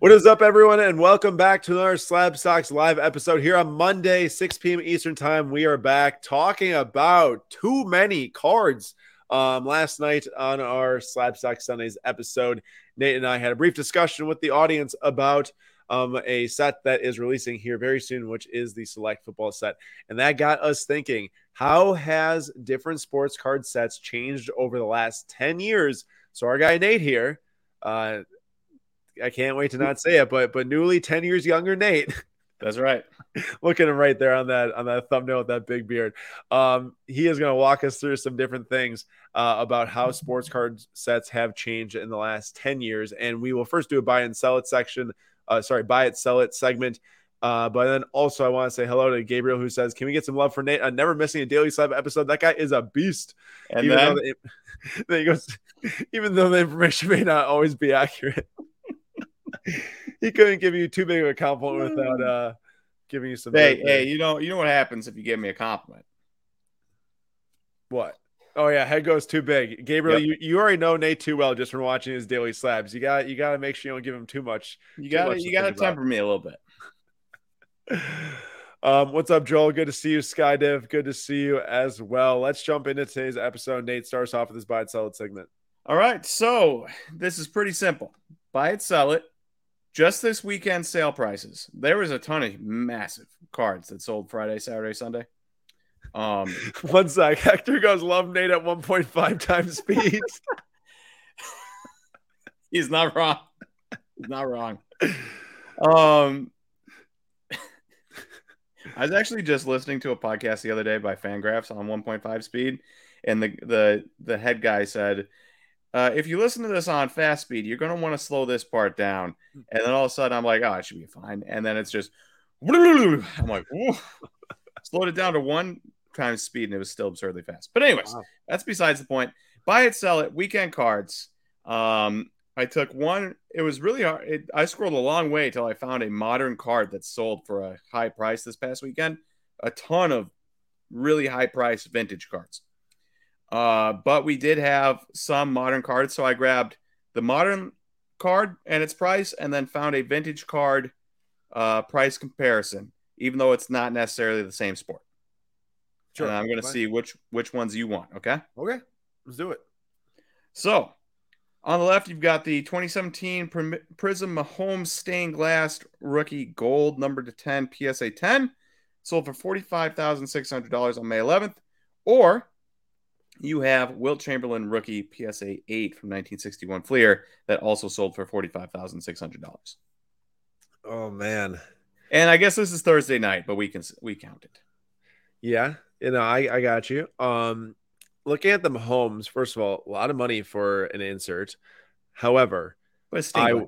What is up, everyone, and welcome back to another SlabStox live episode here on Monday, 6 p.m. Eastern Time. We are back talking about too many cards. Um, last night on our SlabStox Sundays episode, Nate and I had a brief discussion with the audience about um, a set that is releasing here very soon, which is the Select Football set. And that got us thinking how has different sports card sets changed over the last 10 years? So, our guy Nate here, uh, I can't wait to not say it, but but newly 10 years younger Nate. That's right. Look at him right there on that on that thumbnail with that big beard. Um, he is going to walk us through some different things uh, about how sports card sets have changed in the last 10 years. And we will first do a buy and sell it section. Uh, sorry, buy it, sell it segment. Uh, but then also, I want to say hello to Gabriel, who says, "Can we get some love for Nate? I'm never missing a daily slab episode. That guy is a beast." And even then, though the, then he goes, even though the information may not always be accurate he couldn't give you too big of a compliment without uh giving you some. hey, hey, you know, you know what happens if you give me a compliment? What? Oh yeah, head goes too big. Gabriel, Yep. you, you already know Nate too well just from watching his daily slabs. You got you got to make sure you don't give him too much. You got much to to you got to temper me a little bit. Um, what's up, Joel? Good to see you, Skydiv. Good to see you as well. Let's jump into today's episode. Nate starts off with his buy and sell it segment. All right, so this is pretty simple. Buy it, sell it. Just this weekend sale prices. There was a ton of massive cards that sold Friday, Saturday, Sunday. Um, One sec. Hector goes love Nate at 1.5 times speed. he's not wrong. He's not wrong. Um, I was actually just listening to a podcast the other day by Fangraphs on 1.5 speed, and the the the head guy said, uh, "If you listen to this on fast speed, you're going to want to slow this part down." And then all of a sudden, I'm like, "Oh, it should be fine." And then it's just, I'm like, "Whoa." slowed it down to one times speed, and it was still absurdly fast. But anyways, Wow. that's besides the point. Buy it, sell it. Weekend cards. Um, I took one. It was really hard. It, I scrolled a long way till I found a modern card that sold for a high price this past weekend. A ton of really high price vintage cards. Uh, but we did have some modern cards, so I grabbed the modern card and its price, and then found a vintage card uh, price comparison, even though it's not necessarily the same sport. Sure. And I'm going to see which which ones you want. Okay. Okay, let's do it. So, on the left, you've got the 2017 Prizm Mahomes stained glass rookie gold number to 10 PSA 10, sold for $45,600 on May 11th. Or you have Wilt Chamberlain rookie PSA 8 from 1961 Fleer that also sold for $45,600. Oh man. And I guess this is Thursday night, but we can we count it. Yeah, you know, I, I got you. Um, looking at the Mahomes, first of all, a lot of money for an insert. However, But I.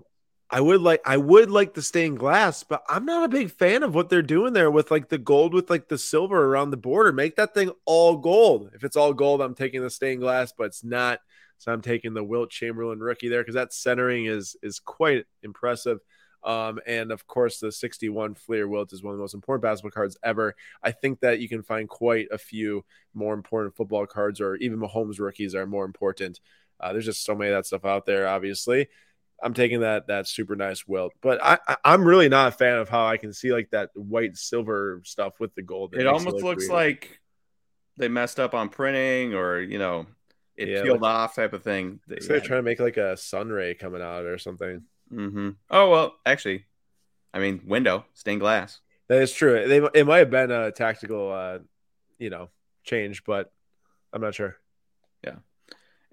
I would like I would like the stained glass, but I'm not a big fan of what they're doing there with like the gold with like the silver around the border. Make that thing all gold. If it's all gold, I'm taking the stained glass, but it's not. So I'm taking the Wilt Chamberlain rookie there because that centering is is quite impressive. Um, and of course, the 61 Fleer Wilt is one of the most important basketball cards ever. I think that you can find quite a few more important football cards, or even Mahomes rookies are more important. Uh, there's just so many of that stuff out there, obviously. I'm taking that that super nice wilt, but I, I I'm really not a fan of how I can see like that white silver stuff with the gold. It almost look looks weird. like they messed up on printing or, you know, it Yeah, peeled like- off type of thing. Looks like they're trying to make like a sun ray coming out or something. Mm-hmm. Oh, well, actually, I mean, window, stained glass. That is true. They it might have been a tactical, uh, you know, change, but I'm not sure.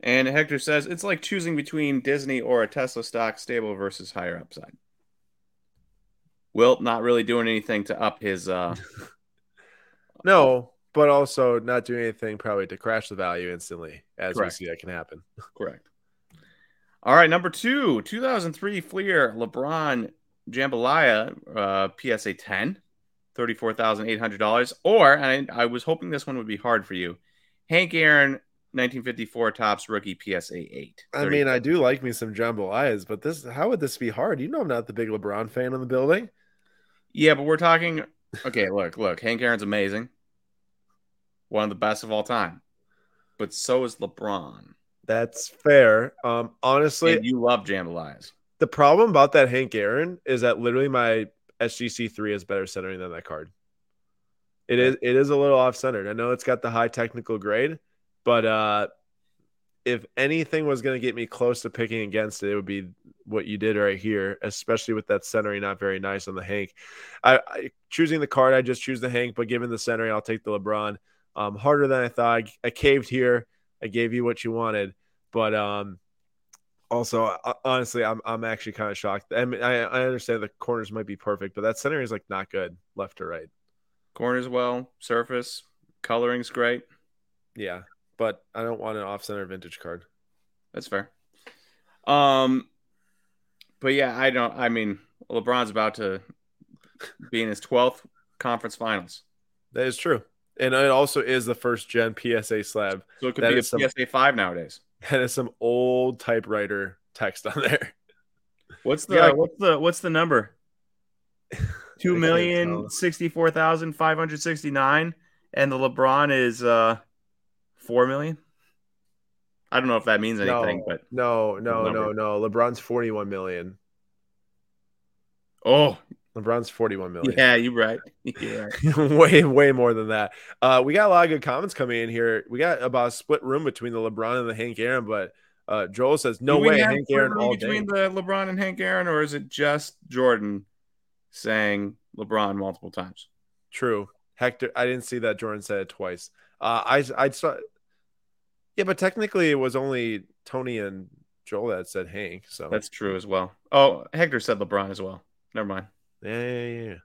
And Hector says it's like choosing between Disney or a Tesla stock stable versus higher upside. Wilt not really doing anything to up his uh No, but also not doing anything probably to crash the value instantly, as Correct. we see that can happen. correct. All right, number two, 2003 Fleer LeBron Jambalaya uh, PSA 10, $34,800. Or, and I, I was hoping this one would be hard for you, Hank Aaron 1954 Topps rookie PSA 8. I mean, I do like me some jambalayas, but this how would this be hard? You know, I'm not the big LeBron fan in the building. Yeah, but we're talking. Okay, look, look. Hank Aaron's amazing, one of the best of all time. But so is LeBron. That's fair. Um, honestly, And you love jambalayas. The problem about that Hank Aaron is that literally my SGC three is better centering than that card. It is it is a little off centered. I know it's got the high technical grade, but uh if anything was going to get me close to picking against it, it would be what you did right here, especially with that centering not very nice on the Hank. I, I choosing the card, I just choose the Hank, but given the centering, I'll take the LeBron. Um, harder than I thought. I, I caved here. I gave you what you wanted, but um, also uh, honestly, I'm I'm actually kind of shocked. I mean, I, I understand the corners might be perfect, but that centering is like not good, left to right. Corners well, surface, coloring's great. Yeah, but I don't want an off center vintage card. That's fair. Um, but yeah, I don't. I mean, LeBron's about to be in his twelfth conference finals. That is true, and it also is the first gen PSA slab. So it could That be a some- PSA five nowadays. That is some old typewriter text on there. What's the Yeah. what's the what's the number? Two can't million tell. sixty four thousand five hundred sixty nine, and the LeBron is uh four million. I don't know if that means anything, no, but no, no, no, no. LeBron's 41 million. oh LeBron's 41 million. yeah, you're right. Yeah, way, way more than that. Uh, we got a lot of good comments coming in here. We got about a split room between the LeBron and the Hank Aaron, but uh, Joel says no Do we way have Hank Aaron all between day. the LeBron and Hank Aaron, or is it just Jordan saying LeBron multiple times? True, Hector. I didn't see that Jordan said it twice. Uh, I I saw. Yeah, but technically it was only Tony and Joel that said Hank. So That's true as well. Oh, Hector said LeBron as well. Never mind. yeah, yeah, yeah.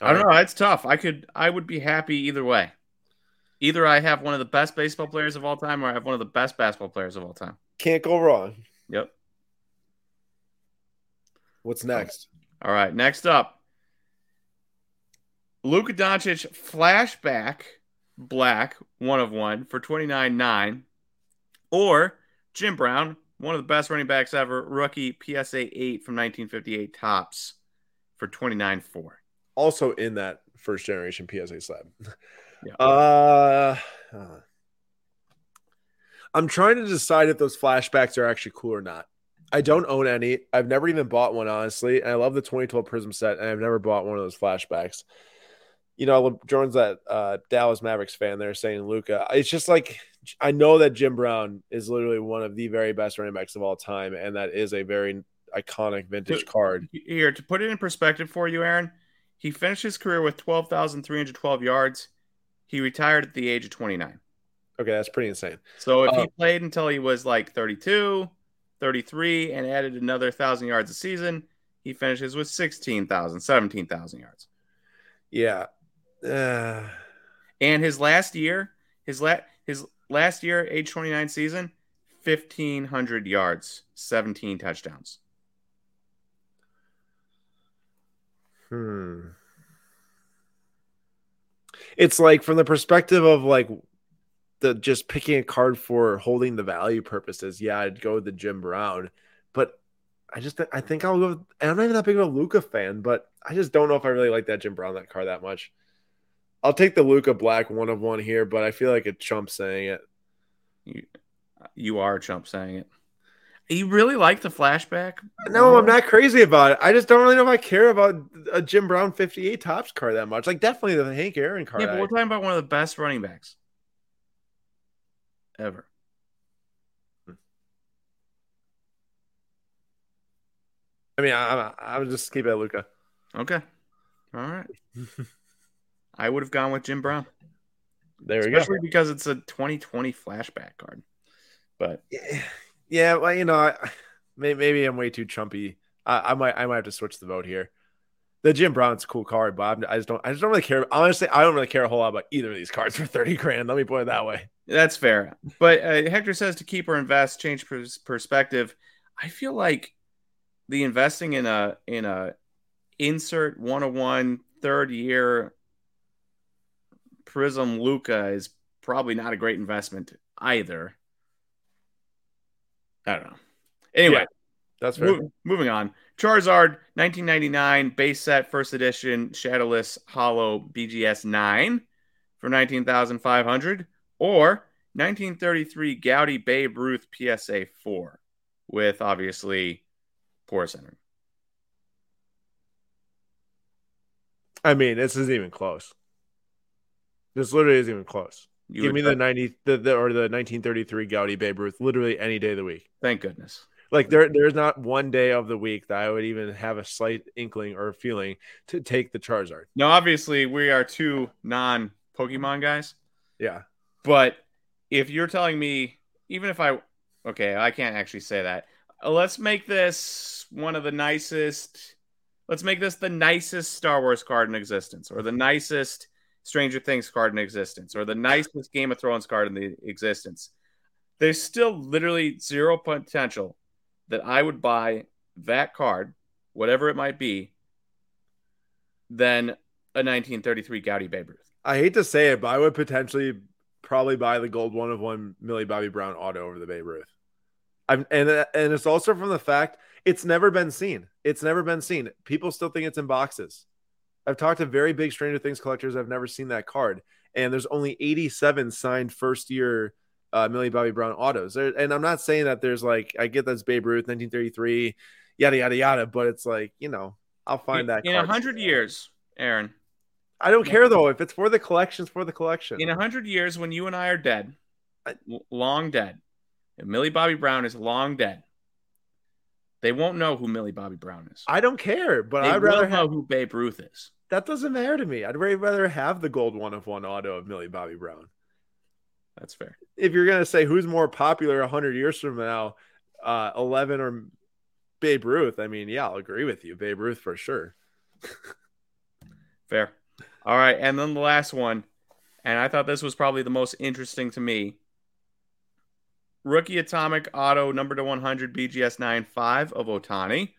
I don't know. It's tough. I could. I would be happy either way. Either I have one of the best baseball players of all time, or I have one of the best basketball players of all time. Can't go wrong. Yep. What's next? All right. Next up, Luka Doncic flashback black one of one for twenty nine nine, or Jim Brown, one of the best running backs ever, rookie PSA eight from nineteen fifty eight topps for twenty nine four. Also in that first generation PSA slab. Yeah. Uh, uh, I'm trying to decide if those flashbacks are actually cool or not. I don't own any. I've never even bought one, honestly. And I love the 2012 Prizm set, and I've never bought one of those flashbacks. You know, Jordan's that uh, Dallas Mavericks fan there saying Luka. It's just like I know that Jim Brown is literally one of the very best running backs of all time, and that is a very iconic vintage card. Here, to put it in perspective for you, Aaron, he finished his career with 12,312 yards. He retired at the age of 29. Okay, that's pretty insane. So if Uh, he played until he was like 32, 33, and added another 1,000 yards a season, he finishes with 16,000, 17,000 yards. Yeah. Uh, And his last year, his la- his last year, age 29 season, 1,500 yards, 17 touchdowns. Hmm. It's like from the perspective of like the just picking a card for holding the value purposes. Yeah, I'd go with the Jim Brown, but I just I think I'll go. With, and I'm not even that big of a Luka fan, but I just don't know if I really like that Jim Brown that card that much. I'll take the Luka Black one of one here, but I feel like a chump saying it. You, you are a chump saying it. You really like the flashback? No, I'm not crazy about it. I just don't really know if I care about a Jim Brown 58 topps car that much. Like definitely the Hank Aaron car. Yeah, but we're talking about one of the best running backs ever. I mean, I, I, I would just keep it at Luka. Okay. All right. I would have gone with Jim Brown, There we go. especially because it's a 2020 flashback card. But go. Yeah, well, you know, I, maybe I'm way too chumpy. I, I might, I might have to switch the vote here. The Jim Brown's a cool card, but I'm, I just don't, I just don't really care. Honestly, I don't really care a whole lot about either of these cards for 30 grand. Let me put it that way. that's fair. But uh, Hector says to keep or invest, change pers- perspective. I feel like the investing in a in a insert 101 third year Prizm Luka is probably not a great investment either. I don't know. Anyway, Yeah, That's. Mo- moving on. Charizard 1999 base set first edition shadowless holo BGS 9 for 19,500 or 1933 Goudey Babe Ruth PSA 4 with obviously poor center. I mean, this isn't even close. This literally isn't even close. You Give me the ninety the, the or the 1933 Goudey Babe Ruth literally any day of the week. Thank goodness. Like there, there's not one day of the week that I would even have a slight inkling or feeling to take the Charizard. Now, obviously, we are two non Pokemon guys, Yeah, but if you're telling me, even if I, okay, I can't actually say that. Uh, Let's make this one of the nicest. Let's make this the nicest Star Wars card in existence, or the nicest Stranger Things card in existence, or the nicest Game of Thrones card in the existence. There's still literally zero potential that I would buy that card, whatever it might be, than a 1933 Goudey Babe Ruth. I hate to say it, but I would potentially probably buy the gold one of one Millie Bobby Brown auto over the Babe Ruth. I'm and and it's also from the fact it's never been seen. It's never been seen. People still think it's in boxes. I've talked to very big Stranger Things collectors. I've never seen that card, and there's only 87 signed first year uh, Millie Bobby Brown autos. There, and I'm not saying that there's like I get that's Babe Ruth 1933, yada yada yada, but it's like you know I'll find that in a hundred years, Aaron. I don't care though if it's for the collection, it's for the collection. In a hundred years, when you and I are dead, I- long dead, and Millie Bobby Brown is long dead, they won't know who Millie Bobby Brown is. I don't care, but they I'd rather know have who Babe Ruth is. That doesn't matter to me. I'd way rather have the gold one of one auto of Millie Bobby Brown. That's fair. If you're gonna say who's more popular hundred years from now, uh, eleven or Babe Ruth, I mean, yeah, I'll agree with you, Babe Ruth for sure. Fair. All right, and then the last one, and I thought this was probably the most interesting to me. Rookie Atomic Auto number to 100 BGS 95 of Ohtani.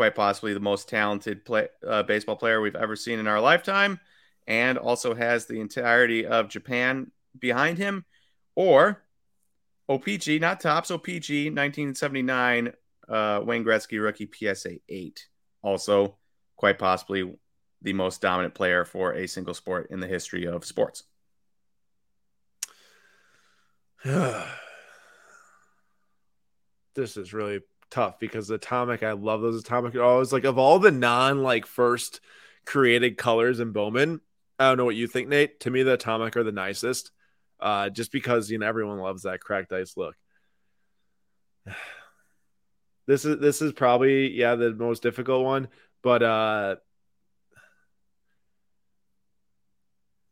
Quite possibly the most talented play, uh, baseball player we've ever seen in our lifetime, and also has the entirety of Japan behind him. Or OPC, not topps, OPC 1979 uh, Wayne Gretzky rookie PSA 8. Also, quite possibly the most dominant player for a single sport in the history of sports. this is really tough because atomic, I love those atomic autos. Like of all the non like first created colors in Bowman, I don't know what you think, Nate. To me, the atomic are the nicest. Uh, just because you know everyone loves that cracked ice look. This is this is probably yeah the most difficult one, but uh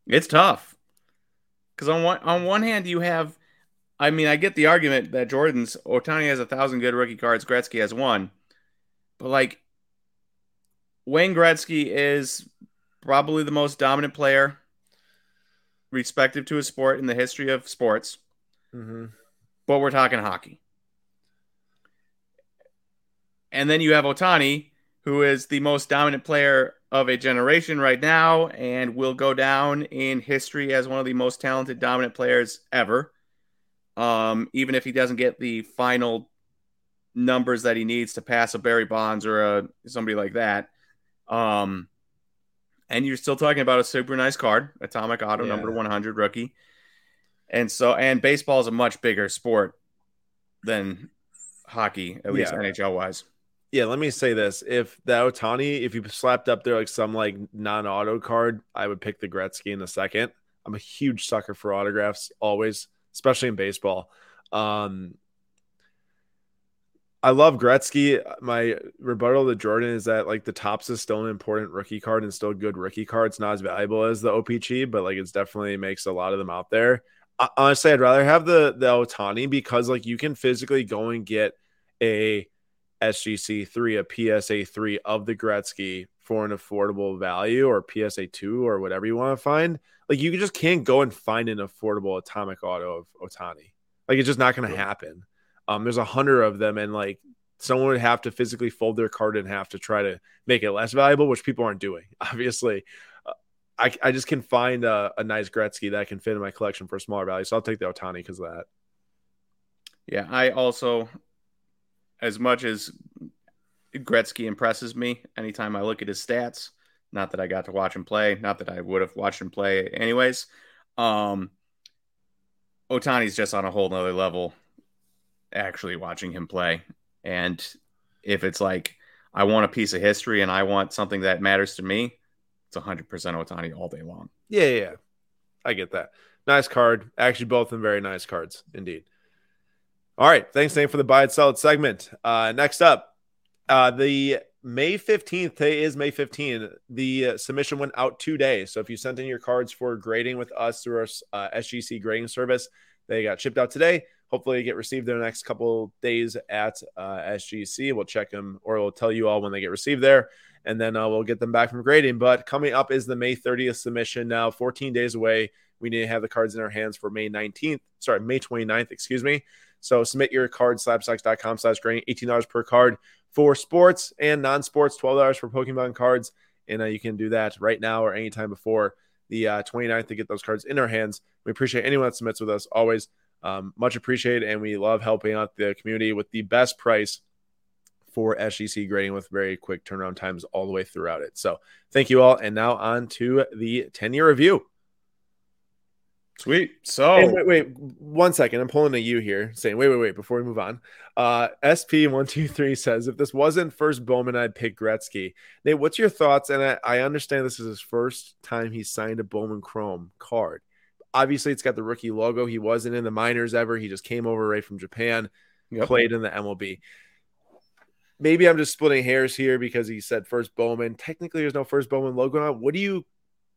It's tough because on one on one hand you have, I mean, I get the argument that Jordan's Ohtani has a thousand good rookie cards, Gretzky has one, but like Wayne Gretzky is probably the most dominant player, respective to his sport in the history of sports. mhm. but we're talking hockey. And then you have Ohtani, who is the most dominant player of a generation right now and will go down in history as one of the most talented dominant players ever. Um, even if he doesn't get the final numbers that he needs to pass a Barry Bonds or a somebody like that. Um, and you're still talking about a super nice card, Atomic Auto Yeah. number 100 rookie. And so, and baseball is a much bigger sport than hockey, at least Yeah. NHL wise. yeah, let me say this: if the Ohtani, if you slapped up there like some like non-auto card, I would pick the Gretzky in the second. I'm a huge sucker for autographs, always, especially in baseball. Um, I love Gretzky. My rebuttal to Jordan is that like the topps is still an important rookie card and still good rookie card. It's not as valuable as the OPC, but like it's definitely makes a lot of them out there. I, honestly, I'd rather have the the Ohtani because like you can physically go and get a SGC three, a PSA three of the Gretzky for an affordable value or PSA two or whatever you want to find. Like you just can't go and find an affordable atomic auto of Ohtani. Like it's just not going to happen. Um, there's a hundred of them, and like someone would have to physically fold their card in half to try to make it less valuable, which people aren't doing. Obviously, uh, I I just can find a, a nice Gretzky that can fit in my collection for a smaller value, so I'll take the Ohtani because of that. Yeah, I also, as much as Gretzky impresses me anytime I look at his stats, not that I got to watch him play, not that I would have watched him play anyways. Um, Ohtani's just on a whole nother level actually watching him play. And if it's like I want a piece of history and I want something that matters to me, it's 100% Ohtani all day long. Yeah, yeah, I get that. Nice card. Actually, both of them very nice cards indeed. All right. Thanks, Nate, for the buy and sell it segment. Uh, next up, uh, the May 15th, today is May 15th. The uh, submission went out today. So if you sent in your cards for grading with us through our uh, SGC grading service, they got shipped out today. Hopefully, you get received in the next couple days at uh, SGC. We'll check them or we'll tell you all when they get received there, and then uh, we'll get them back from grading. But coming up is the May 30th submission now, 14 days away. We need to have the cards in our hands for May 19th, sorry, May 29th, excuse me. So submit your card, slabstox.com slash grading, $18 per card for sports and non-sports, $12 for Pokemon cards. And uh, you can do that right now or anytime before the uh, 29th to get those cards in our hands. We appreciate anyone that submits with us always. Um, much appreciated. And we love helping out the community with the best price for SGC grading with very quick turnaround times all the way throughout it. So thank you all. And now on to the 10 year review. Sweet. So wait, wait, one second. I'm pulling a U here, saying, wait, wait, wait, before we move on. Uh, SP123 says, if this wasn't first Bowman, I'd pick Gretzky. Nate, what's your thoughts? And I, I understand this is his first time he signed a Bowman Chrome card. Obviously, it's got the rookie logo. He wasn't in the minors ever. He just came over right from Japan, Yep. played in the MLB. Maybe I'm just splitting hairs here because he said first Bowman. Technically, there's no first Bowman logo on. What do you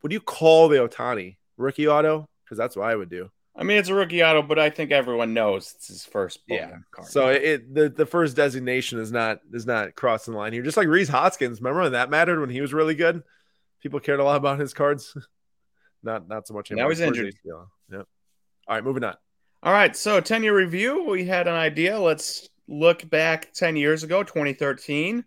what do you call the Ohtani? Rookie auto? Because that's what I would do. I mean, it's a rookie auto, but I think everyone knows it's his first Yeah. Card. So it the, the first designation is not is not crossing the line here. Just like Rhys Hoskins, remember when that mattered when he was really good? People cared a lot about his cards. not not so much Now anymore. he's injured. Yeah. Yep. All right, moving on. All right, so 10 year review. We had an idea. Let's look back 10 years ago, 2013,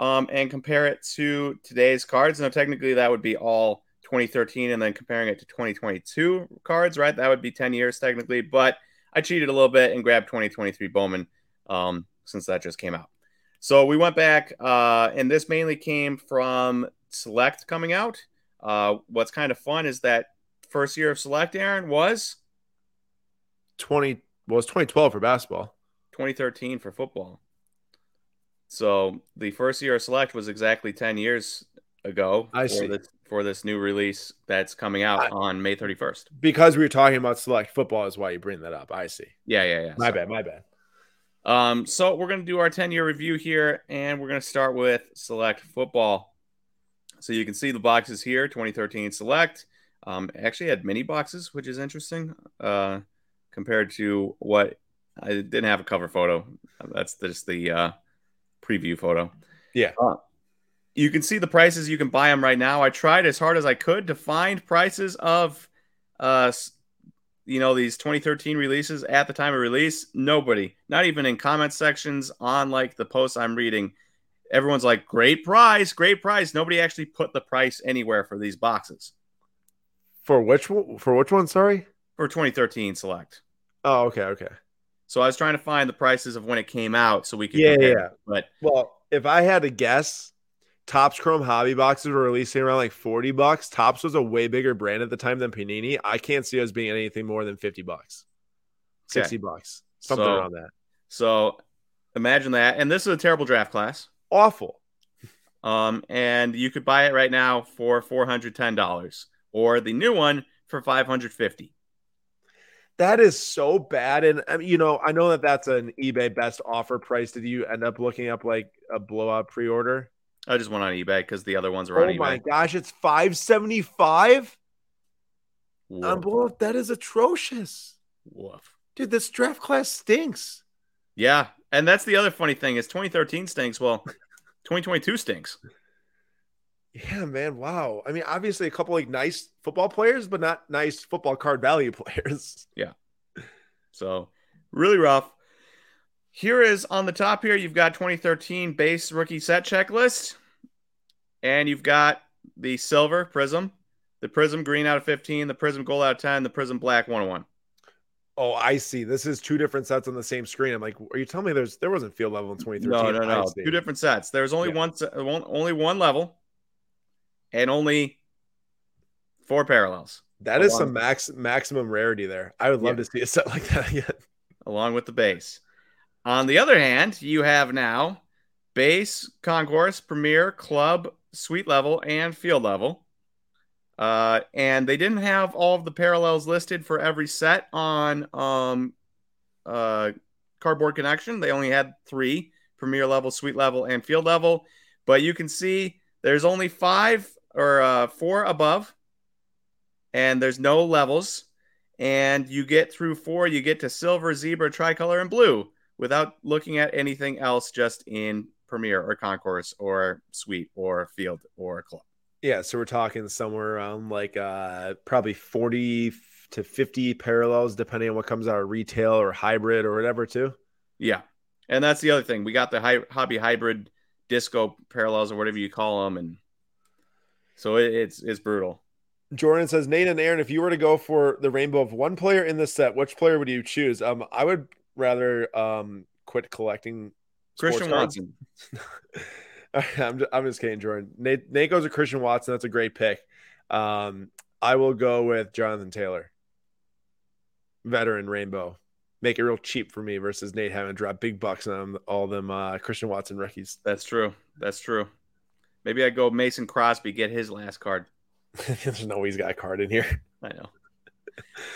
um, and compare it to today's cards. Now, technically, that would be all 2013 and then comparing it to 2022 cards, right? That would be 10 years technically, but I cheated a little bit and grabbed 2023 Bowman um, since that just came out. So we went back, uh, and this mainly came from Select coming out. Uh, what's kind of fun is that first year of Select, Aaron, was 20 well, it's 2012 for basketball. 2013 for football. So the first year of Select was exactly 10 years ago I see. this for this new release that's coming out I- on May 31st. Because we were talking about select football is why you bring that up. I see. Yeah, yeah, yeah. My So- bad, my bad. Um, so we're gonna do our 10 year review here, and we're gonna start with Select Football. So you can see the boxes here, 2013 Select. Um, actually had mini boxes, which is interesting. Uh, compared to what I didn't have a cover photo. That's just the uh, preview photo. Yeah. Uh, you can see the prices. You can buy them right now. I tried as hard as I could to find prices of, uh, you know, these 2013 releases at the time of release. Nobody, not even in comment sections on like the posts I'm reading. Everyone's like, great price, great price. Nobody actually put the price anywhere for these boxes For which one for which one, sorry? for 2013 Select. Oh, okay, okay. So I was trying to find the prices of when it came out so we could Yeah, yeah. But Well, if I had to guess, Topps Chrome hobby boxes were releasing around like 40 bucks. Topps was a way bigger brand at the time than Panini. I can't see us being anything more than 50 bucks. 60 bucks. Something So- around that. so imagine that. And this is a terrible draft class. Awful. Um, and you could buy it right now for four hundred ten dollars, or the new one for five hundred fifty. That is so bad. And I mean, you know, I know that that's an eBay best offer price. Did you end up looking up like a blowout pre-order? I just went on eBay because the other ones are on Oh eBay. Oh my gosh, it's 575 on Woof. blowout. That is atrocious. Woof. Dude, this draft class stinks. Yeah, and that's the other funny thing is 2013 stinks. Well, 2022 stinks. Yeah, man. Wow. I mean, obviously a couple like nice football players, but not nice football card value players. Yeah. So really rough. Here is on the top here, you've got 2013 base rookie set checklist. And you've got the silver prizm, the prizm green out of 15, the prizm gold out of 10, the prizm black 101. Oh, I see. This is two different sets on the same screen. I'm like, are you telling me there's there wasn't field level in 2013? No, no, no. Two different sets. There's only Yeah. one, only one level, and only four parallels That is some max maximum rarity there. I would love Yeah. to see a set like that again. along with the base. On the other hand, you have now base, concourse, premier, club, suite level, and field level. Uh, and they didn't have all of the parallels listed for every set on um, uh, Cardboard Connection. They only had three premier level, suite level, and field level. But you can see there's only five or uh, four above, and there's no levels. And you get through four, you get to silver, zebra, tricolor, and blue without looking at anything else just in premier or concourse or suite or field or club. Yeah, so we're talking somewhere around like uh probably 40 to 50 parallels depending on what comes out of retail or hybrid or whatever too. Yeah. And that's the other thing. We got the hi- hobby hybrid disco parallels or whatever you call them and so it, it's it's brutal. Jordan says, Nate and Aaron, if you were to go for the rainbow of one player in the set, which player would you choose? Um, I would rather um quit collecting Christian Watson. I'm just, I'm just kidding, Jordan. Nate, Nate goes to Christian Watson. That's a great pick. Um, I will go with Jonathan Taylor, veteran rainbow. Make it real cheap for me versus Nate having to drop big bucks on all them uh, Christian Watson rookies. That's true. That's true. Maybe I go Mason Crosby, get his last card. There's no way he's got a card in here. I know.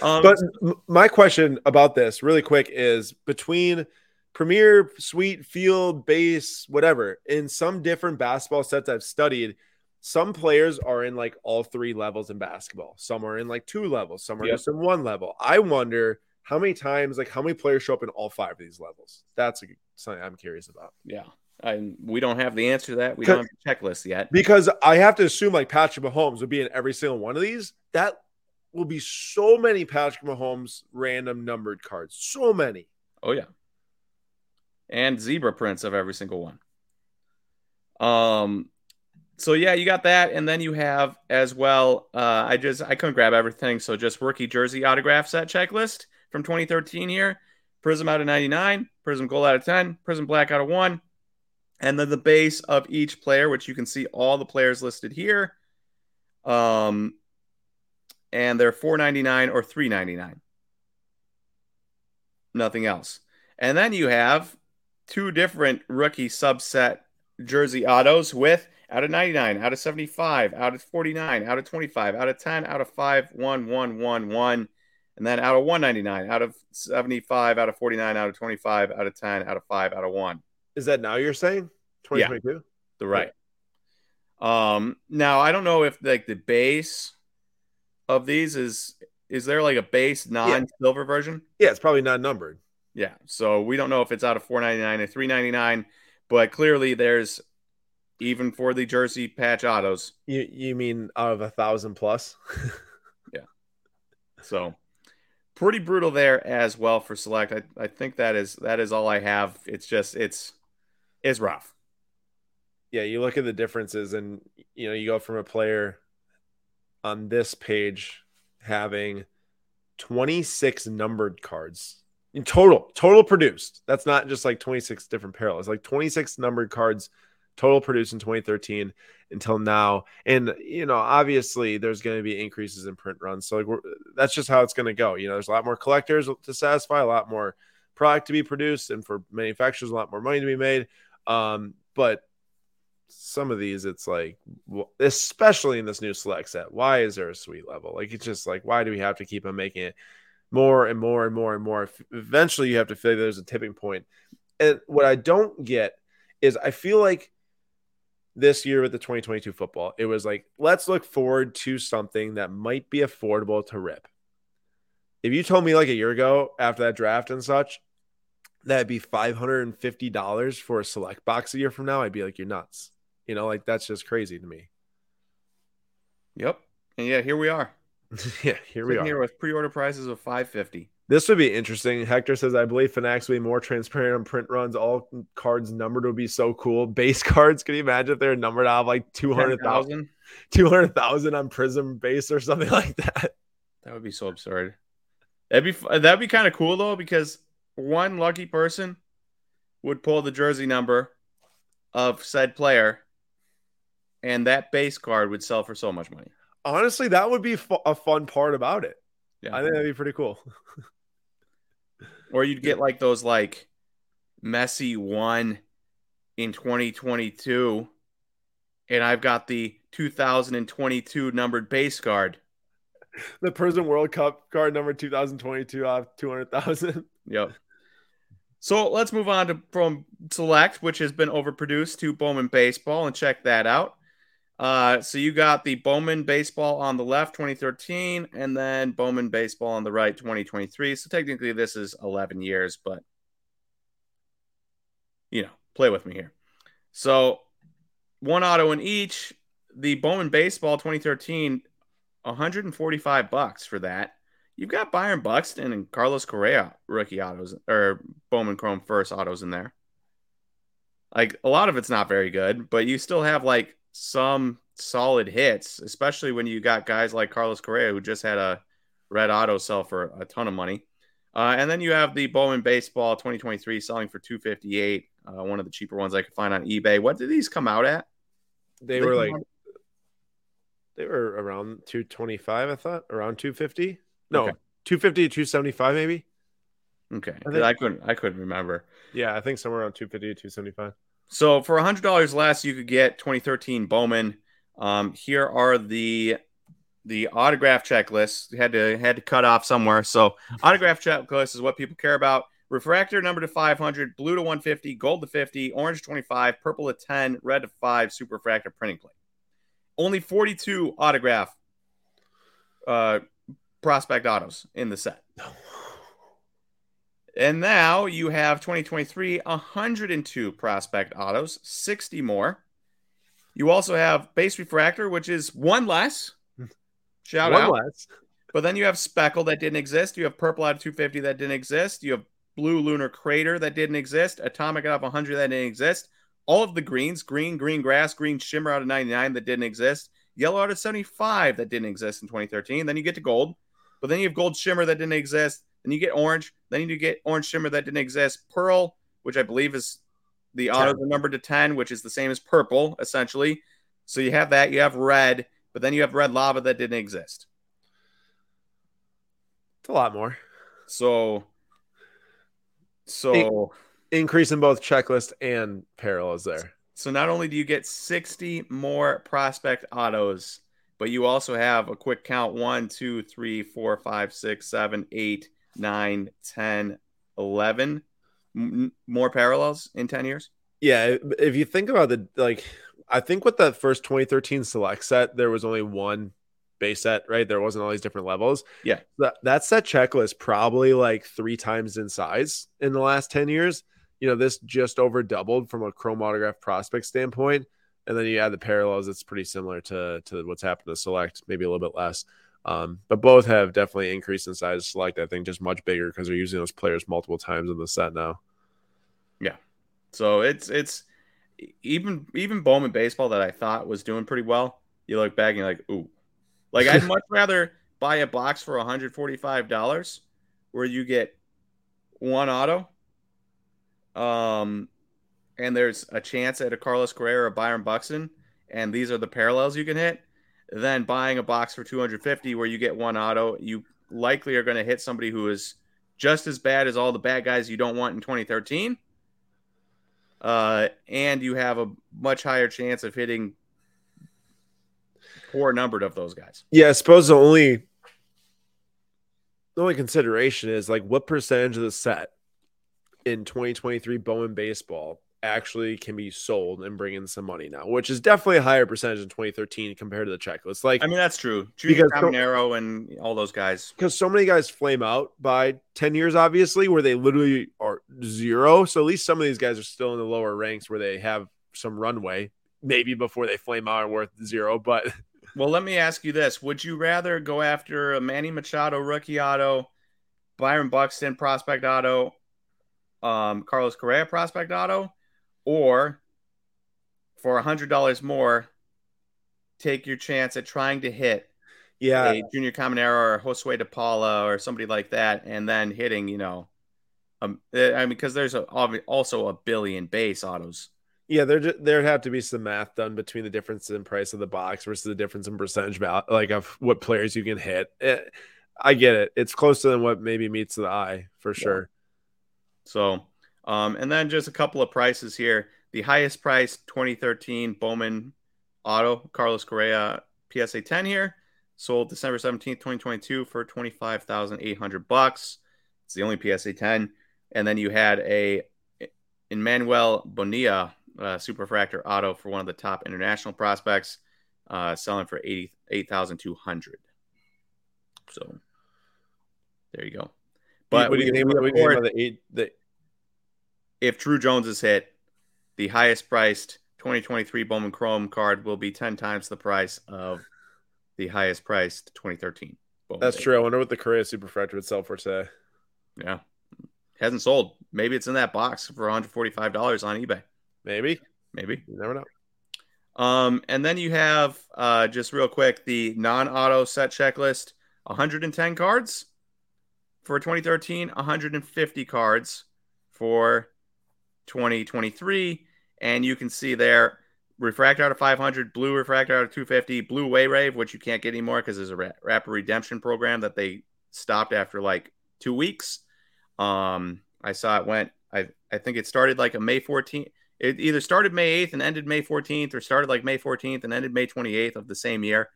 Um, but my question about this, really quick, is between Premier, Suite, Field, Base, whatever. In some different basketball sets I've studied, some players are in like all three levels in basketball. Some are in like two levels. Some are yep. just in one level. I wonder how many times, like how many players show up in all five of these levels. That's something I'm curious about. Yeah. I, we don't have the answer to that. We don't have the checklist yet. Because I have to assume like Patrick Mahomes would be in every single one of these. That will be so many Patrick Mahomes random numbered cards. So many. Oh yeah and zebra prints of every single one. Um, so yeah, you got that, and then you have as well. Uh, I just I couldn't grab everything, so just rookie jersey autograph set checklist from 2013 here. Prizm out of 99, Prizm Gold out of 10, Prizm Black out of one, and then the base of each player, which you can see all the players listed here. Um, and they're 4.99 or 3.99. Nothing else. And then you have two different rookie subset jersey autos with out of 99, out of 75, out of 49, out of 25, out of 10, out of 5, 1, 1, 1, 1, and then out of 199, out of 75, out of 49, out of 25, out of 10, out of 5, out of 1. Is that now you're saying? 2022? Yeah, the right. Um, now I don't know if like the base of these is is there like a base non-silver yeah. version? Yeah, it's probably not numbered. Yeah. So we don't know if it's out of 499 or 399, but clearly there's even for the jersey patch autos. You you mean out of a thousand plus? yeah. So pretty brutal there as well for select. I, I think that is that is all I have. It's just it's it's rough. Yeah, you look at the differences and you know, you go from a player on this page having 26 numbered cards in total, total produced. That's not just like 26 different parallels, like 26 numbered cards total produced in 2013 until now. And, you know, obviously there's going to be increases in print runs. So like that's just how it's going to go. You know, there's a lot more collectors to satisfy, a lot more product to be produced, and for manufacturers, a lot more money to be made. Um, but some of these, it's like, especially in this new select set, why is there a suite level? Like, it's just like, why do we have to keep on making it? more and more and more and more. Eventually, you have to feel like there's a tipping point. And what I don't get is I feel like this year with the 2022 football, it was like, let's look forward to something that might be affordable to rip. If you told me like a year ago after that draft and such, that'd be $550 for a select box a year from now, I'd be like, you're nuts. You know, like that's just crazy to me. Yep. And yeah, here we are. yeah, here we are. Here with pre-order prices of 550. This would be interesting. Hector says, I believe Fanatics will be more transparent on print runs. All cards numbered would be so cool. Base cards, can you imagine if they're numbered out of like 200,000 200,000 on Prizm base or something like that? That would be so absurd. That'd be that'd be kind of cool though because one lucky person would pull the jersey number of said player and that base card would sell for so much money honestly, that would be fu- a fun part about it. Yeah, I think that'd be pretty cool. or you'd get like those like Messi one in 2022, and I've got the 2022 numbered base card. The Prizm World Cup card number 2022 off 200,000. Yep. So let's move on to from Select, which has been overproduced, to Bowman Baseball, and check that out. Uh, so you got the Bowman Baseball on the left, 2013, and then Bowman Baseball on the right, 2023. So technically, this is 11 years, but you know, play with me here. So one auto in each. The Bowman Baseball 2013, 145 bucks for that. You've got Byron Buxton and Carlos Correa rookie autos or Bowman Chrome first autos in there. Like a lot of it's not very good, but you still have like some solid hits, especially when you got guys like Carlos Correa who just had a red auto sell for a ton of money. Uh, and then you have the Bowman Baseball 2023 selling for 258, uh, one of the cheaper ones I could find on eBay. What did these come out at? They, they were like out- they were around 225, I thought, around 250. No, okay. 250 to 275 maybe. Okay. I, think, I, couldn't I couldn't remember. Yeah, I think somewhere around 250 to 275. So for $100 less you could get 2013 Bowman. Um, here are the the autograph checklist. had to had to cut off somewhere. So autograph checklist is what people care about. Refractor number to 500, blue to 150, gold to 50, orange 25, purple to 10, red to 5, super refractor printing plate. Only 42 autograph uh, prospect autos in the set. And now you have 2023 102 prospect autos, 60 more. You also have base refractor, which is one less. Shout one out. Less. But then you have speckle that didn't exist. You have purple out of 250 that didn't exist. You have blue lunar crater that didn't exist. Atomic out of 100 that didn't exist. All of the greens, green, green grass, green shimmer out of 99 that didn't exist. Yellow out of 75 that didn't exist in 2013. Then you get to gold. But then you have gold shimmer that didn't exist. Then you get orange. Then you get orange shimmer that didn't exist. Pearl, which I believe is the auto the number to 10, which is the same as purple, essentially. So you have that. You have red, but then you have red lava that didn't exist. It's a lot more. So, so In- increase in both checklist and parallels there. So not only do you get 60 more prospect autos but you also have a quick count 1, 2, 3, 4, 5, 6, 7, 8, 9, 10, 11 m- more parallels in 10 years. Yeah. If you think about the, like, I think with that first 2013 select set, there was only one base set, right? There wasn't all these different levels. Yeah. That, that set checklist probably like three times in size in the last 10 years. You know, this just over doubled from a chrome autograph prospect standpoint and then you add the parallels. It's pretty similar to to what's happened to Select, maybe a little bit less. Um, but both have definitely increased in size. Select, I think, just much bigger because they're using those players multiple times in the set now. Yeah, so it's it's even even Bowman baseball that I thought was doing pretty well. You look back and you're like, ooh, like I'd much rather buy a box for 145 dollars where you get one auto um and there's a chance at a Carlos Correa or a Byron Buxton, and these are the parallels you can hit, then buying a box for 250 where you get one auto, you likely are going to hit somebody who is just as bad as all the bad guys you don't want in 2013. Uh, and you have a much higher chance of hitting poor numbered of those guys. Yeah, I suppose the only the only consideration is like what percentage of the set in 2023 Bowman baseball actually can be sold and bring in some money now, which is definitely a higher percentage in 2013 compared to the checklist. Like, I mean, that's true. Junior Caminero so, and all those guys. Because so many guys flame out by 10 years, obviously, where they literally are zero. So at least some of these guys are still in the lower ranks where they have some runway, maybe before they flame out and worth zero. But well, let me ask you this: Would you rather go after a Manny Machado rookie auto, Byron Buxton prospect auto, um, Carlos Correa prospect auto? Or for a hundred dollars more, take your chance at trying to hit yeah a junior Caminero or Josue de Paula or somebody like that, and then hitting, you know, um, eh, I mean, because there's a, also a billion base autos. Yeah, there there'd have to be some math done between the difference in price of the box versus the difference in percentage value, like of what players you can hit. It, eh, I get it; it's closer than what maybe meets the eye for sure. So Um, and then just a couple of prices here. The highest price 2013 Bowman Auto Carlos Correa PSA 10 here sold December 17th, 2022 for 25,800 bucks. It's the only PSA 10. And then you had a Emmanuel Bonilla uh, Superfractor Auto for one of the top international prospects, uh, selling for 88,200. So there you go. But what do you think about the eight? The... If Druw Jones is hit, the highest priced 2023 Bowman Chrome card will be 10 times the price of the highest priced 2013. Bowman That's true. I wonder what the Correa Superfractor would sell for today. Yeah. Hasn't sold. Maybe it's in that box for $145 on eBay. Maybe. Maybe. You never know. Um, and then you have uh, just real quick the non-auto set checklist: 110 cards for 2013, 150 cards for 2023, and you can see there refractor out of 500, blue refractor out of 250, blue way rave, which you can't get anymore because there's a ra- rapid redemption program that they stopped after like two weeks. Um, I saw it went. I I think it started like a May 14th. It either started May 8th and ended May 14th, or started like May 14th and ended May 28th of the same year.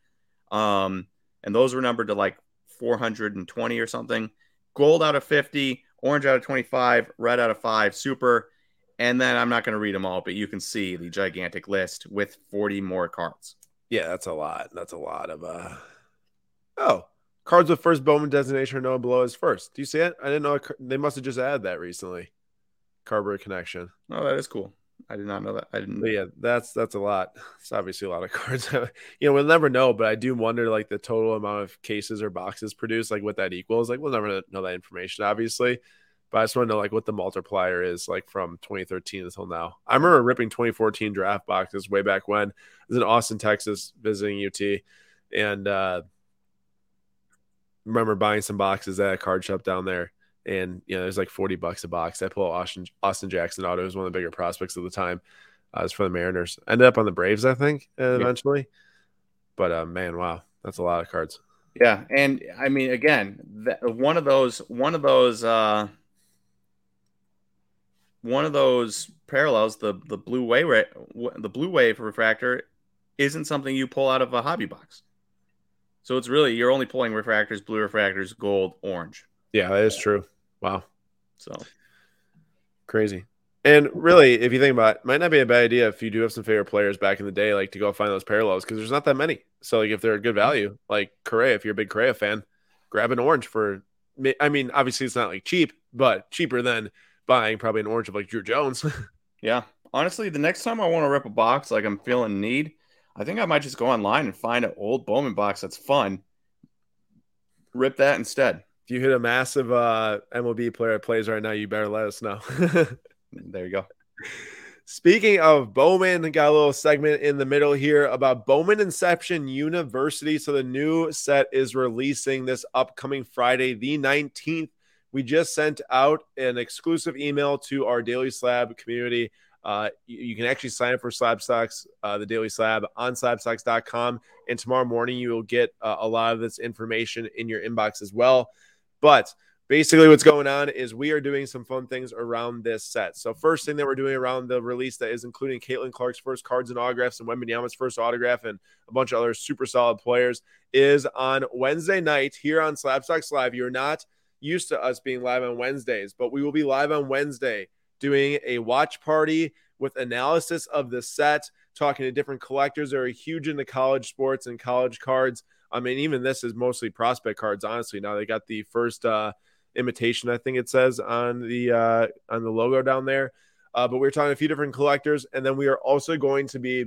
Um, and those were numbered to like 420 or something. Gold out of 50, orange out of 25, red out of five, super. And then I'm not going to read them all, but you can see the gigantic list with 40 more cards. Yeah, that's a lot. That's a lot of uh Oh, cards with first Bowman designation are known below as first. Do you see it? I didn't know they must have just added that recently. Cardboard connection. Oh, that is cool. I did not know that. I didn't. But yeah, that's that's a lot. It's obviously a lot of cards. you know, we'll never know, but I do wonder like the total amount of cases or boxes produced, like what that equals. Like we'll never know that information, obviously. But I just want to know like what the multiplier is like from 2013 until now. I remember ripping 2014 draft boxes way back when. I was in Austin, Texas, visiting UT, and uh remember buying some boxes at a card shop down there and you know there's like 40 bucks a box. I pull Austin Austin Jackson auto was one of the bigger prospects of the time. Uh, was for the Mariners. Ended up on the Braves, I think, uh, eventually. Yeah. But uh, man, wow, that's a lot of cards. Yeah, and I mean, again, that, one of those, one of those, uh, one of those parallels, the the blue wave, the blue wave refractor, isn't something you pull out of a hobby box. So it's really you're only pulling refractors, blue refractors, gold, orange. Yeah, that is true. Wow. So crazy. And really, if you think about it, might not be a bad idea if you do have some favorite players back in the day, like to go find those parallels because there's not that many. So like if they're a good mm-hmm. value, like Correa, if you're a big Correa fan, grab an orange for. I mean, obviously it's not like cheap, but cheaper than buying probably an orange of like Druw Jones. yeah, honestly, the next time I want to rip a box, like I'm feeling need, I think I might just go online and find an old Bowman box that's fun. Rip that instead if you hit a massive uh, MLB player that plays right now, you better let us know. there you go. Speaking of Bowman, got a little segment in the middle here about Bowman Inception University. So the new set is releasing this upcoming Friday, the 19th. We just sent out an exclusive email to our Daily Slab community. Uh, you, can actually sign up for SlabStox, uh, the Daily Slab, on slabstox.com. And tomorrow morning, you will get uh, a lot of this information in your inbox as well. But basically, what's going on is we are doing some fun things around this set. So, first thing that we're doing around the release that is including Caitlin Clark's first cards and autographs and Wembanyama's first autograph and a bunch of other super solid players is on Wednesday night here on SlabStox Live. You're not used to us being live on Wednesdays, but we will be live on Wednesday doing a watch party with analysis of the set, talking to different collectors that are huge into college sports and college cards. I mean, even this is mostly prospect cards. Honestly, now they got the first uh, imitation. I think it says on the uh, on the logo down there. Uh, but we're talking to a few different collectors, and then we are also going to be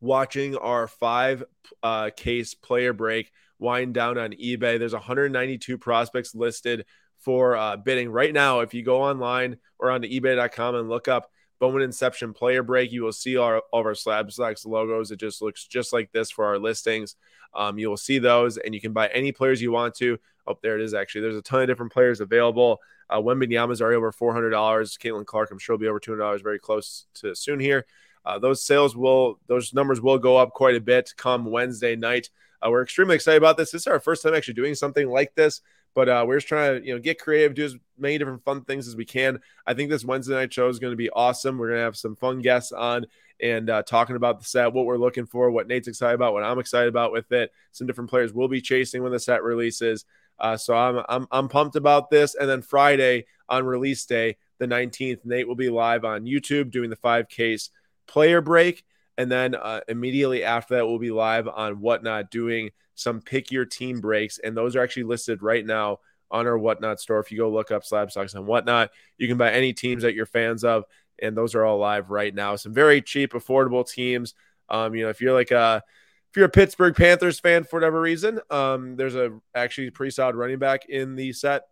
watching our five uh, case player break wind down on eBay. There's 192 prospects listed for uh, bidding right now. If you go online or onto eBay.com and look up Bowman Inception Player Break. You will see our, all of our SlabStox logos. It just looks just like this for our listings. Um, you will see those, and you can buy any players you want to. Oh, there it is. Actually, there's a ton of different players available. Uh, Wembanyama's already over four hundred dollars. Caitlin Clark, I'm sure, will be over two hundred dollars very close to soon here. Uh, those sales will, those numbers will go up quite a bit come Wednesday night. Uh, we're extremely excited about this. This is our first time actually doing something like this But uh, we're just trying to you know get creative, do as many different fun things as we can. I think this Wednesday night show is going to be awesome. We're going to have some fun guests on and uh, talking about the set, what we're looking for, what Nate's excited about, what I'm excited about with it. Some different players will be chasing when the set releases. Uh, so I'm, I'm I'm pumped about this. And then Friday on release day, the 19th, Nate will be live on YouTube doing the five case player break. And then uh, immediately after that, we'll be live on Whatnot doing some pick your team breaks. And those are actually listed right now on our Whatnot store. If you go look up SlabStox and Whatnot, you can buy any teams that you're fans of. And those are all live right now. Some very cheap, affordable teams. Um, you know, if you're like a if you're a Pittsburgh Panthers fan for whatever reason, um, there's a actually pretty solid running back in the set.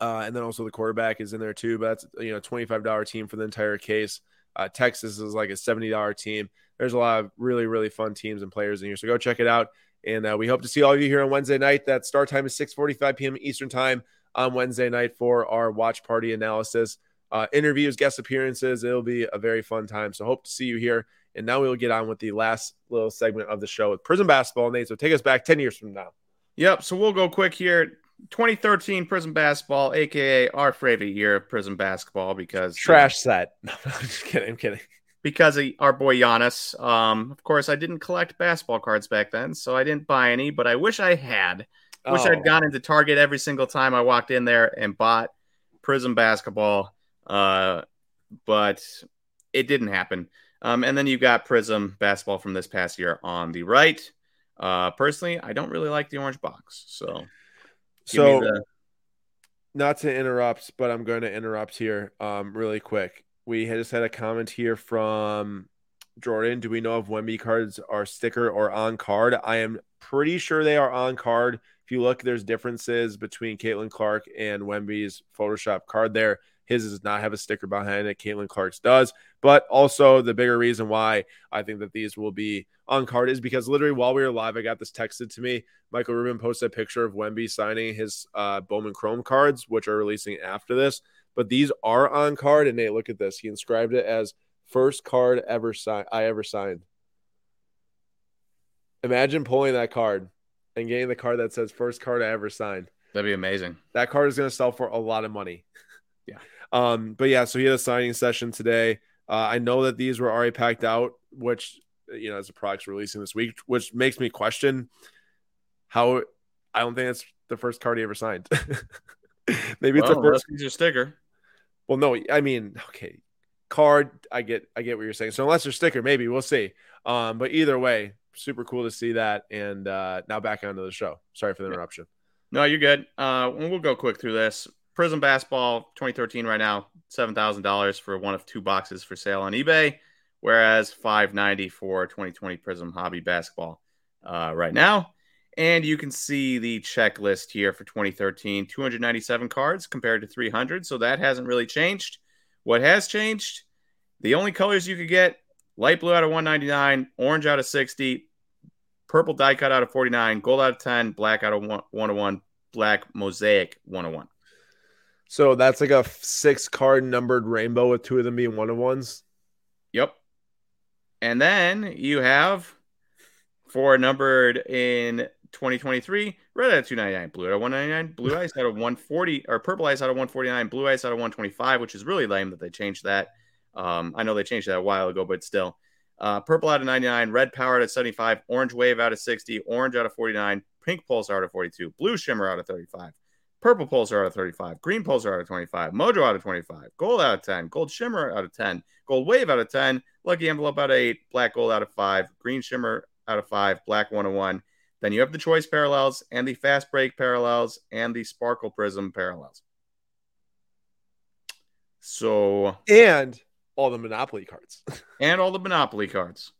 Uh, and then also the quarterback is in there too. But that's you know, $25 team for the entire case. Uh, Texas is like a $70 team. There's a lot of really, really fun teams and players in here. So go check it out. And uh, we hope to see all of you here on Wednesday night. That start time is 6:45 p.m. Eastern time on Wednesday night for our watch party analysis, uh, interviews, guest appearances. It'll be a very fun time. So hope to see you here. And now we will get on with the last little segment of the show with Prizm basketball. Nate, so take us back 10 years from now. Yep. So we'll go quick here. 2013 Prizm basketball, aka our favorite year of Prizm basketball, because trash set. No, I'm just kidding. I'm kidding. Because of our boy Giannis. Um, of course, I didn't collect basketball cards back then, so I didn't buy any. But I wish I had. Oh. Wish I'd oh. gone into Target every single time I walked in there and bought Prizm basketball. Uh, but it didn't happen. Um, and then you got Prizm basketball from this past year on the right. Uh, personally, I don't really like the orange box, so so, the... not to interrupt, but I'm going to interrupt here um, really quick. We had just had a comment here from Jordan. Do we know if Wemby cards are sticker or on card? I am pretty sure they are on card. If you look, there's differences between Caitlin Clark and Wemby's Photoshop card there. His does not have a sticker behind it. Caitlin Clark's does. But also, the bigger reason why I think that these will be on card is because literally while we were live, I got this texted to me. Michael Rubin posted a picture of Wemby signing his uh, Bowman Chrome cards, which are releasing after this. But these are on card. And Nate, look at this. He inscribed it as first card ever signed. I ever signed. Imagine pulling that card and getting the card that says first card I ever signed. That'd be amazing. That card is going to sell for a lot of money. Yeah. Um, but yeah, so he had a signing session today. Uh, I know that these were already packed out, which you know, as the product's releasing this week, which makes me question how. I don't think it's the first card he ever signed. Maybe well, it's the first your sticker. Well, no, I mean, okay, card. I get, I get what you're saying. So unless there's sticker, maybe we'll see. Um, but either way, super cool to see that. And uh, now back onto the show. Sorry for the interruption. No, you're good. Uh, we'll go quick through this. Prizm Basketball 2013 right now, seven thousand dollars for one of two boxes for sale on eBay, whereas 590 for 2020 Prizm Hobby Basketball uh, right now. And you can see the checklist here for 2013 297 cards compared to 300. So that hasn't really changed. What has changed? The only colors you could get light blue out of 199, orange out of 60, purple die cut out of 49, gold out of 10, black out of 101, black mosaic 101. So that's like a six card numbered rainbow with two of them being one of ones. Yep. And then you have four numbered in 2023, red out of 299, blue out of 199, blue ice out of 140, or purple ice out of 149, blue ice out of 125, which is really lame that they changed that. Um, I know they changed that a while ago, but still. Uh, purple out of 99, red power out of 75, orange wave out of 60, orange out of 49, pink pulse out of 42, blue shimmer out of 35, Purple Pulsar out of 35. Green Pulsar out of 25. Mojo out of 25. Gold out of 10. Gold Shimmer out of 10. Gold Wave out of 10. Lucky Envelope out of 8. Black Gold out of 5. Green Shimmer out of 5. Black 101. Then you have the Choice Parallels and the Fast Break Parallels and the Sparkle prizm Parallels. So. And all the Monopoly cards. and all the Monopoly cards,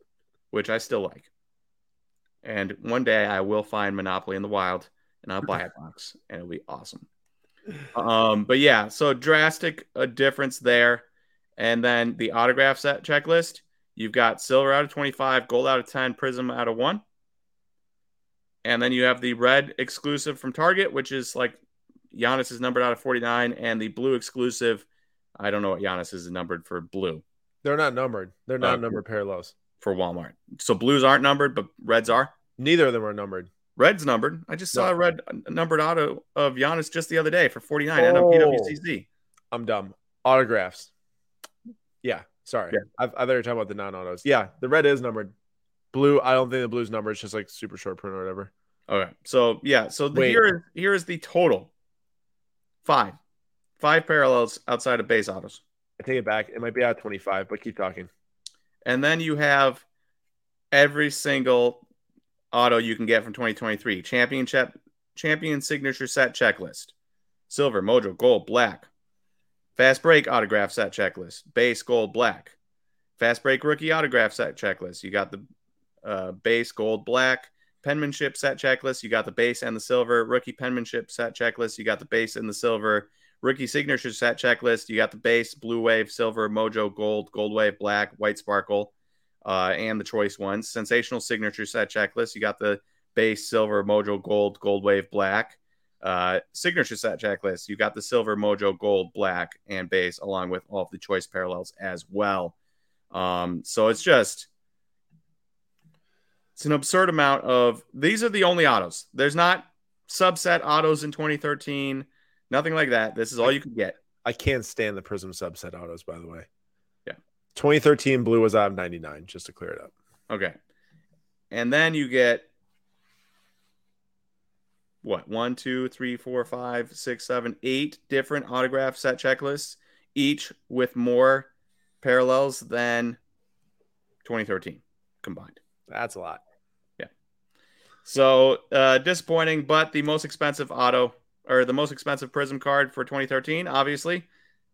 which I still like. And one day I will find Monopoly in the wild and I'll buy a box, and it'll be awesome. Um, but yeah, so drastic a difference there. And then the autograph set checklist, you've got silver out of 25, gold out of 10, prizm out of 1. And then you have the red exclusive from Target, which is like Giannis is numbered out of 49, and the blue exclusive, I don't know what Giannis is numbered for blue. They're not numbered. They're not uh, numbered parallels for Walmart. So blues aren't numbered, but reds are. Neither of them are numbered. Red's numbered. I just saw a red uh, numbered auto of Giannis just the other day for 49 Oh. NMPWCC. I'm dumb. Autographs. Yeah, sorry. Yeah. I, I thought you were talking about the non-autos. Yeah, the red is numbered. Blue, I don't think the blue's numbered. It's just like super short print or whatever. Okay. So yeah, so the, here here is the total. Five. Five parallels outside of base autos. I take it back. It might be out of 25, but keep talking. And then you have every single auto you can get from 2023. Championship champion signature set checklist. Silver, mojo, gold, black. Fast break autograph set checklist. Base gold, black. Fast break rookie autograph set checklist. You got the uh, base gold, black. Penmanship set checklist. You got the base and the silver. Rookie penmanship set checklist. You got the base and the silver. Rookie signature set checklist. You got the base, blue wave, silver, mojo, gold, gold wave, black, white sparkle, uh, and the choice ones. Sensational signature set checklist. You got the base, silver, mojo, gold, gold wave, black. Uh, signature set checklist. You got the silver, mojo, gold, black, and base, along with all of the choice parallels as well. Um, so it's just it's an absurd amount of these are the only autos. There's not subset autos in 2013, nothing like that. This is all you can get. I can't stand the Prizm subset autos, by the way. Yeah. 2013 blue was out of 99, just to clear it up. Okay. And then you get what one, two, three, four, five, six, seven, eight different autograph set checklists, each with more parallels than 2013 combined. That's a lot. Yeah. So uh, disappointing, but the most expensive auto or the most expensive Prizm card for 2013, obviously,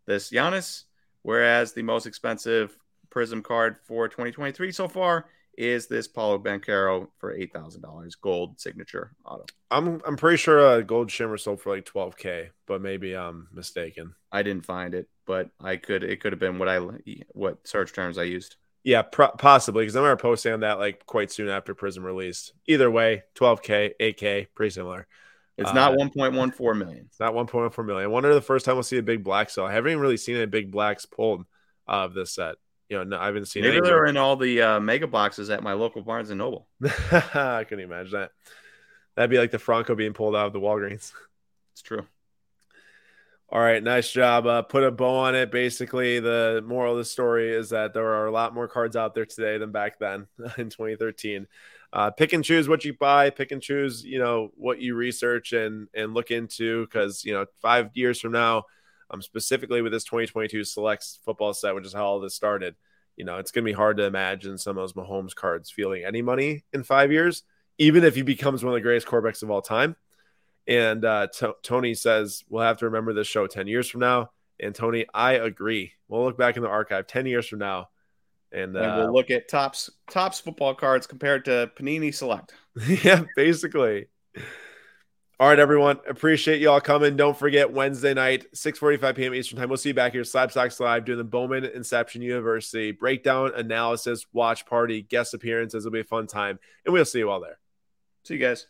this Giannis. Whereas the most expensive Prizm card for 2023 so far is this Paolo Banchero for eight thousand dollars, gold signature auto. I'm I'm pretty sure a gold shimmer sold for like 12k, but maybe I'm mistaken. I didn't find it, but I could. It could have been what I what search terms I used. Yeah, pro- possibly because I remember posting on that like quite soon after Prizm released. Either way, 12k, 8k, pretty similar. It's Uh, not 1.14 million. It's not 1.14 million. I wonder the first time we'll see a big black sale. I haven't even really seen any big blacks pulled of this set. You know, no, I haven't seen Maybe they're in all the uh, mega boxes at my local Barnes and Noble. I couldn't imagine that. That'd be like the Franco being pulled out of the Walgreens. It's true. All right, nice job. Uh, put a bow on it. Basically, the moral of the story is that there are a lot more cards out there today than back then in 2013. Uh, pick and choose what you buy. Pick and choose, you know, what you research and and look into because you know five years from now, um, specifically with this 2022 selects football set, which is how all this started. You know, it's gonna be hard to imagine some of those Mahomes cards feeling any money in five years, even if he becomes one of the greatest quarterbacks of all time. And uh, T- Tony says we'll have to remember this show 10 years from now. And Tony, I agree. We'll look back in the archive 10 years from now. And, And uh, we'll look at Topps Topps football cards compared to Panini Select. yeah, basically. All right, everyone. Appreciate you all coming. Don't forget Wednesday night, 6:45 p.m. Eastern Time. We'll see you back here, SlabStox Live, doing the Bowman Inception University breakdown, analysis, watch party, guest appearances. It'll be a fun time, and we'll see you all there. See you guys.